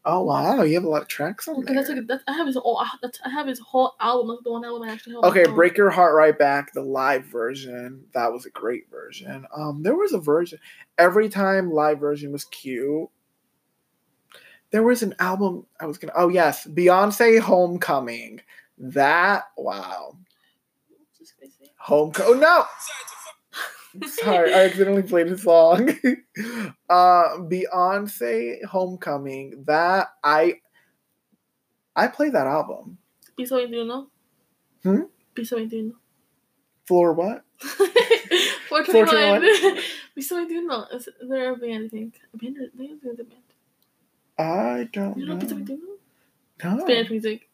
Oh wow, you have a lot of tracks on Okay, there. that's like that's, I have his whole that's, I have his whole album. That's the one album I actually have. Okay. Break Your Heart Right Back, the live version. That was a great version. Um, there was a version. Every time live version was cute. There was an album I was gonna. Oh yes, Beyonce Homecoming. That wow. Homecoming. Oh no, *laughs* sorry, I accidentally played a song. *laughs* uh, Beyonce Homecoming. That I. I played that album. Piso 21. Hmm? Piso 21. Floor what? *laughs* 421. Piso 21. Is there a band, I think? A band? I think it's a band. I don't You know know. No. Spanish music.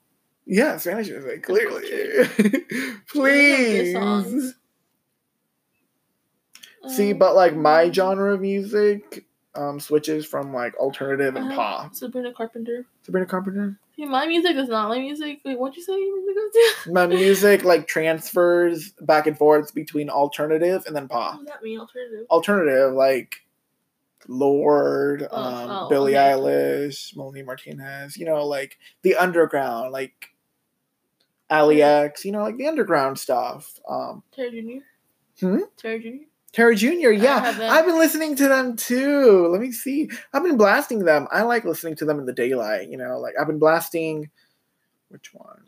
Yeah, Spanish music, clearly. *laughs* Please. See, Um, but like my genre of music um switches from like alternative and uh, pop. Sabrina Carpenter. Sabrina Carpenter. See, my music is not my music. Wait, what'd you say your music? *laughs* My music like transfers back and forth between alternative and then what pop. does that mean? Alternative. Alternative like Lord, Oh, um, oh, Billie okay. Eilish, Melanie Martinez, you know, like the underground, like Allie X, you know, like the underground stuff. Um Terror Jr. Hmm? Terror Jr. Terror Jr. Yeah. I've been listening to them too. Let me see. I've been blasting them. I like listening to them in the daylight. You know, like I've been blasting. Which one?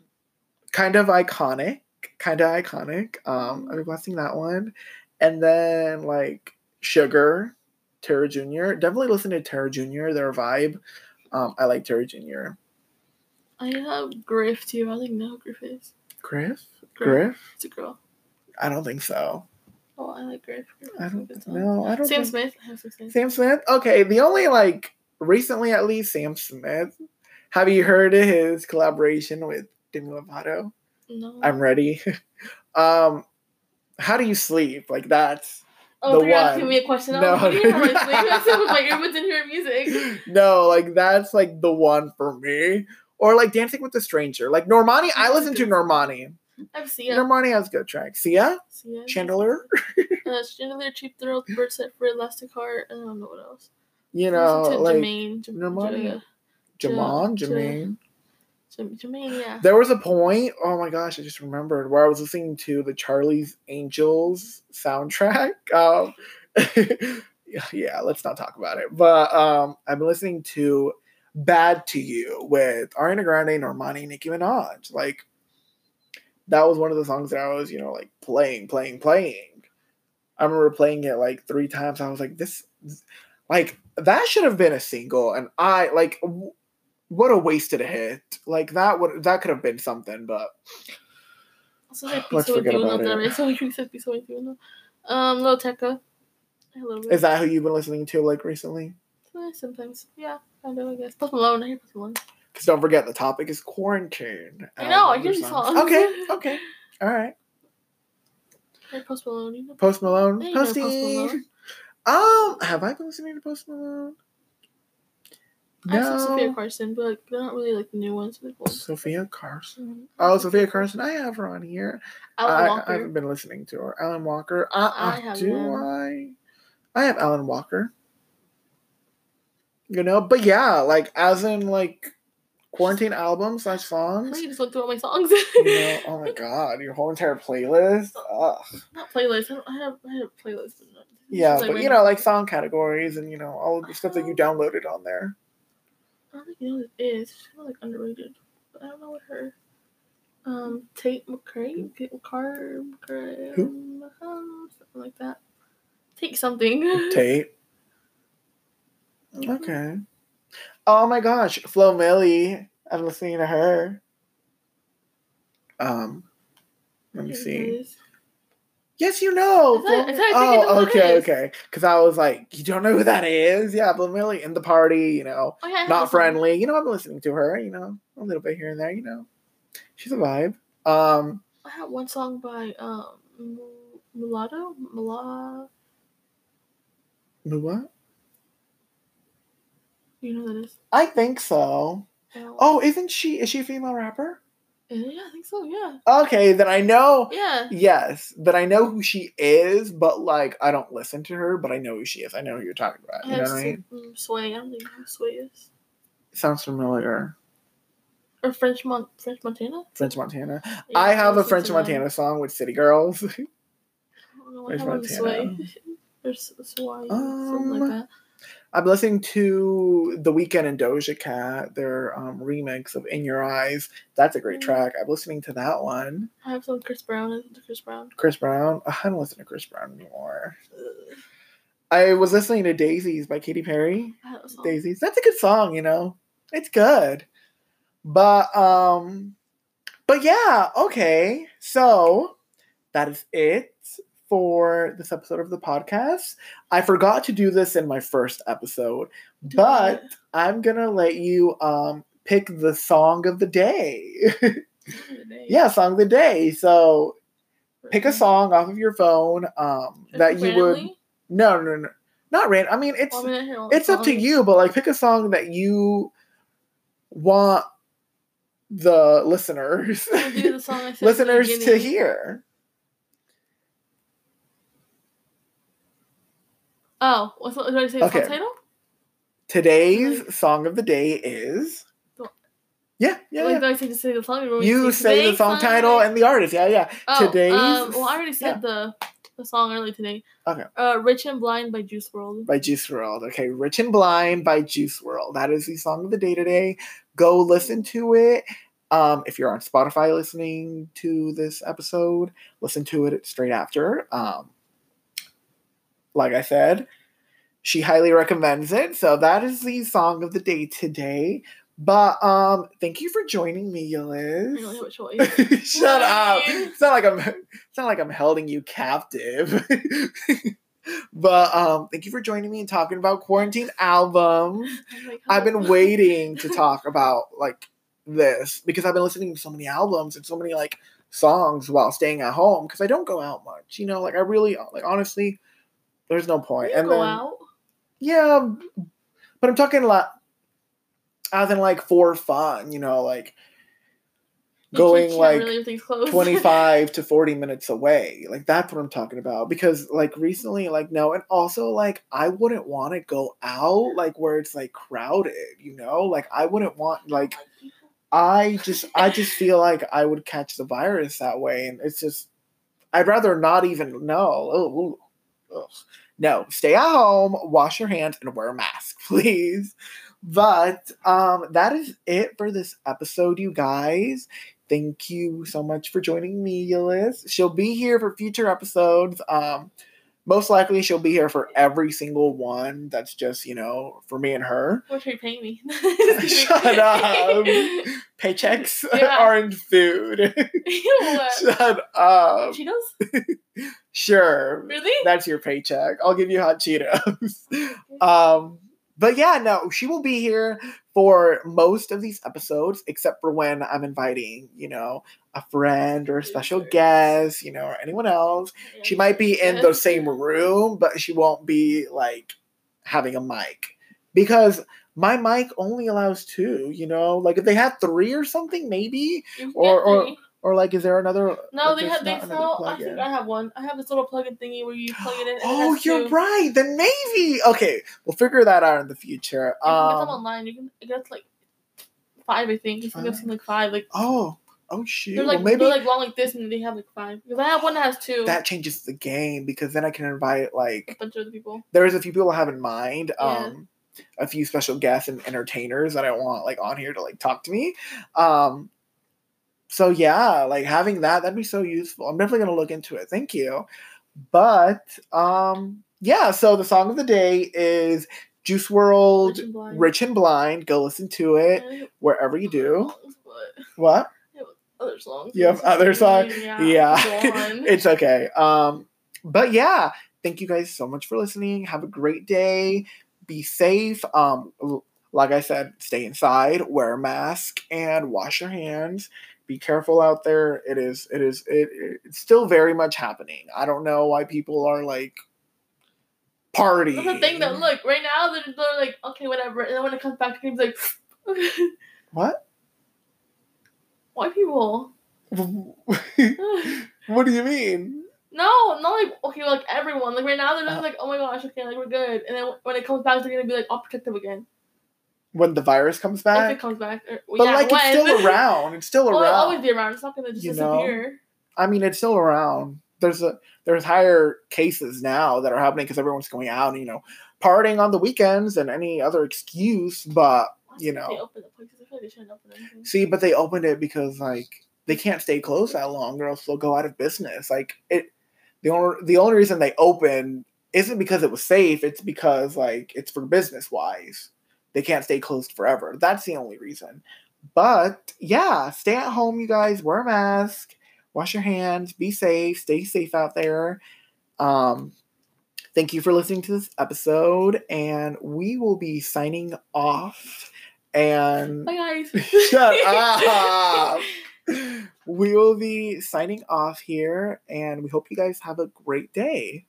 Kind of iconic. Kind of iconic. Um, I've been blasting that one, and then like Sugar, Terror Jr. Definitely listen to Terror Jr. Their vibe. Um, I like Terror Jr. I have Griff too. I know who Griff is. Griff. Griff. Griff? It's a girl. I don't think so. Oh, I like Griff. Griff I don't know. I don't. Sam think- Smith. I have Sam Smith. Sam Smith? Okay, the only like recently at least Sam Smith. Have you heard of his collaboration with Demi Lovato? No. I'm ready. *laughs* um how do you sleep? Like that's oh, the they're one. asking me a question. No. No. What do you have? Like, *laughs* my earbuds and hear music. *laughs* no, like that's like the one for me. Or like Dancing with a Stranger. Like Normani, I listen to Normani. I've seen it. Normani has good tracks. Sia? Sia. Chandelier? *laughs* Uh, Chandelier, Cheap Thrill, Bird Set for Elastic Heart. I don't know what else. You know, like Jermaine. J- Normani? J- Jamon, There was a point, oh my gosh, I just remembered where I was listening to the Charlie's Angels soundtrack. *laughs* Um, *laughs* yeah, let's not talk about it. But um, I've been listening to Bad to You with Ariana Grande, Normani, Nicki Minaj. Like, that was one of the songs that I was, you know, like playing, playing, playing. I remember playing it like three times. I was like, this, like, that should have been a single. And I, like, what a wasted hit. Like, that would, that could have been something, but Also, Let's forget about it. también. So you said Piso Veintiuno. Um, Lil Tecca. I love it. is that who you've been listening to, like, recently? Eh, Sometimes, yeah, I know, I guess. Post Malone. I hear Post Malone. Because don't forget, the topic is quarantine. I know, I Um, these songs. songs. Okay, *laughs* okay. All right. Post Malone. You know. Post Malone. Know Post Posty. Malone. Um, have I been listening to Post Malone? I have some Sofia Carson, but like, they're not really like the new ones. Like old. Sofia Carson. Mhm. Oh, Sofia Carson. I have her on here. Alan I, I, haven't been listening to her. Alan Walker. Uh, I uh, have do. I? I have Alan Walker. You know, but yeah, like as in like quarantine albums slash songs. you just went through all my songs. You know, *laughs* oh my god, your whole entire playlist. Ugh. not playlist. I, don't, I have I have playlists. But Yeah, but you know, like song categories and you know all of the stuff that you downloaded on there. I don't think you know what it is. She's kind of like underrated. But I don't know what her. Um, Tate McRae, McCar, McCray, um, something like that. Take something. *laughs* Tate. Okay. Oh my gosh, Flo Milli. I'm listening to her. Um, let me see. Yes, you know. Thought- I thought- I think I know oh, okay, okay. Because I was like, you don't know who that is? Yeah, Flo really in the party. You know, Oh, yeah, not friendly. You know, I'm listening to her. You know, a little bit here and there. You know, she's a vibe. Um, I have one song by um Mul- Mulatto. Mulatto. what? You know who that is? I think so. Oh, isn't she? Is she a female rapper? Yeah, I think so. Yeah, Okay, then I know. yeah. Yes, that I know who she is, but like I don't listen to her, but I know who she is. I know who you're talking about. I You know what I mean? Sway. I don't think who Sway is. Sounds familiar. Or French Mon French Montana. French Montana. Yeah, I have a French. Montana song with City Girls. I don't know. I French one Sway. Montana. There's Sway. something Um, like that. I'm listening to The Weeknd and Doja Cat, their um, remix of In Your Eyes. That's a great Mm. track. I'm listening to that one. I have some Chris Brown. Listen to Chris Brown. Chris Brown. I don't listen to Chris Brown anymore. Ugh, I was listening to Daisies by Katy Perry. Have. Daisies. That's a good song, you know. It's good. But um but yeah, okay. So that is it for this episode of the podcast. I forgot to do this in my first episode, Do but it. I'm to let you um pick the song of the day. Today. *laughs* yeah, song of the day. So pick a song off of your phone um that you would? No, no, no. Not random. I mean, it's Well, I mean, I hear all the it's up to you, but like pick a song that you want the listeners the I the *laughs* listeners to hear. Oh, what's the, did I say Okay. song title? Today's song of the day is What? Yeah, yeah, like, yeah. did I say to say the song? You say the today's song title and the artist. Yeah, yeah. oh, today's- Um, well, I already said the the song earlier today. Okay. Uh, "Rich and Blind" by Juice WRLD. By Juice WRLD. Okay, Rich and Blind by Juice WRLD. That is the song of the day today. Go listen to it. Um, if you're on Spotify listening to this episode, listen to it straight after. Um, like I said, she highly recommends it. So that is the song of the day today. But um, thank you for joining me, I don't have a *laughs* choice. Shut up. It's not like I'm it's not like I'm holding you captive. *laughs* but um thank you for joining me and talking about quarantine albums. *laughs* Like, I've been waiting to talk about like this because I've been listening to so many albums and so many like songs while staying at home because I don't go out much. You know, like I really like honestly there's no point. You and go then out. yeah, but I'm talking a lot as in like for fun, you know, like going like really, *laughs* 25 to 40 minutes away. Like that's what I'm talking about. Because like recently, like no, and also like I wouldn't want to go out like where it's like crowded, you know? Like I wouldn't want like I just I just feel like I would catch the virus that way. And it's just I'd rather not even know. Oh, ugh. No, stay at home, wash your hands, and wear a mask, *laughs* please. But um, that is it for this episode, you guys. Thank you so much for joining me, Yeliz. She'll be here for future episodes. Um, most likely, she'll be here for every single one. That's just you know for me and her. What are you paying me? *laughs* *laughs* Shut up. *laughs* Paychecks Yeah. aren't food. Shut up. Cheetos? Sure. Really? That's your paycheck. I'll give you hot Cheetos. um, but yeah, no, she will be here for most of these episodes, except for when I'm inviting, you know, a friend or a special guest, you know, or anyone else. She might be in the same *laughs* room, but she won't be like having a mic because my mic only allows two. You know, like if they had three or something, maybe. Or- or-. Or like, is there another? No, like, they have. They sell. I think I have one. I have this little plug-in thingy where you plug it in. *gasps* Oh, it you're two. right. The Navy. Okay, we'll figure that out in the future. You can get them Um, online. You can get like five, I think. I think I've seen like five. Like oh, oh shoot. they're like well, maybe they're like long like this, and they have like five. Because I have one that has two. that changes the game because then I can invite like a bunch of other people. there's a few people I have in mind. Yeah. Um, a few special guests and entertainers that I want like on here to like talk to me. Um, so yeah, like having that that'd be so useful. I'm definitely gonna look into it. Thank you. But um, yeah. So the song of the day is Juice WRLD. Rich and blind. Rich and Blind. Go listen to it wherever you do. What? Other songs. You have other songs? Yeah, Yeah. *laughs* it's okay. Um, but yeah, thank you guys so much for listening. Have a great day. Be safe. Um, like I said, stay inside, wear a mask, and wash your hands. Be careful out there. It is. It is. It, it's still very much happening. I don't know why people are like party. That's the thing that look right now they're, they're like okay whatever, and then when it comes back to games like *laughs* What? White people. *laughs* what do you mean? No, not like okay, like everyone. Like right now, they're just uh. like, oh my gosh, okay, like we're good. And then when it comes back, they're gonna be like, all protective again. When the virus comes back. If it comes back, or, but yeah, like when. it's still around. It's still *laughs* Well, around. it'll always be around. It's not gonna just You know? disappear. I mean, it's still around. There's a there's higher cases now that are happening because everyone's going out, and, you know, partying on the weekends and any other excuse. But you know, open the places. I feel like they shouldn't open anything. see, but they opened it because like they can't stay closed that long, or else they'll go out of business. Like it, the only the only reason they opened isn't because it was safe. It's because like it's for business wise. They can't stay closed forever. That's the only reason. But yeah, stay at home, you guys. Wear a mask, wash your hands, be safe, stay safe out there. Um, thank you for listening to this episode, and we will be signing off. And Bye guys. *laughs* Shut *laughs* up. we will be signing off here, and we hope you guys have a great day.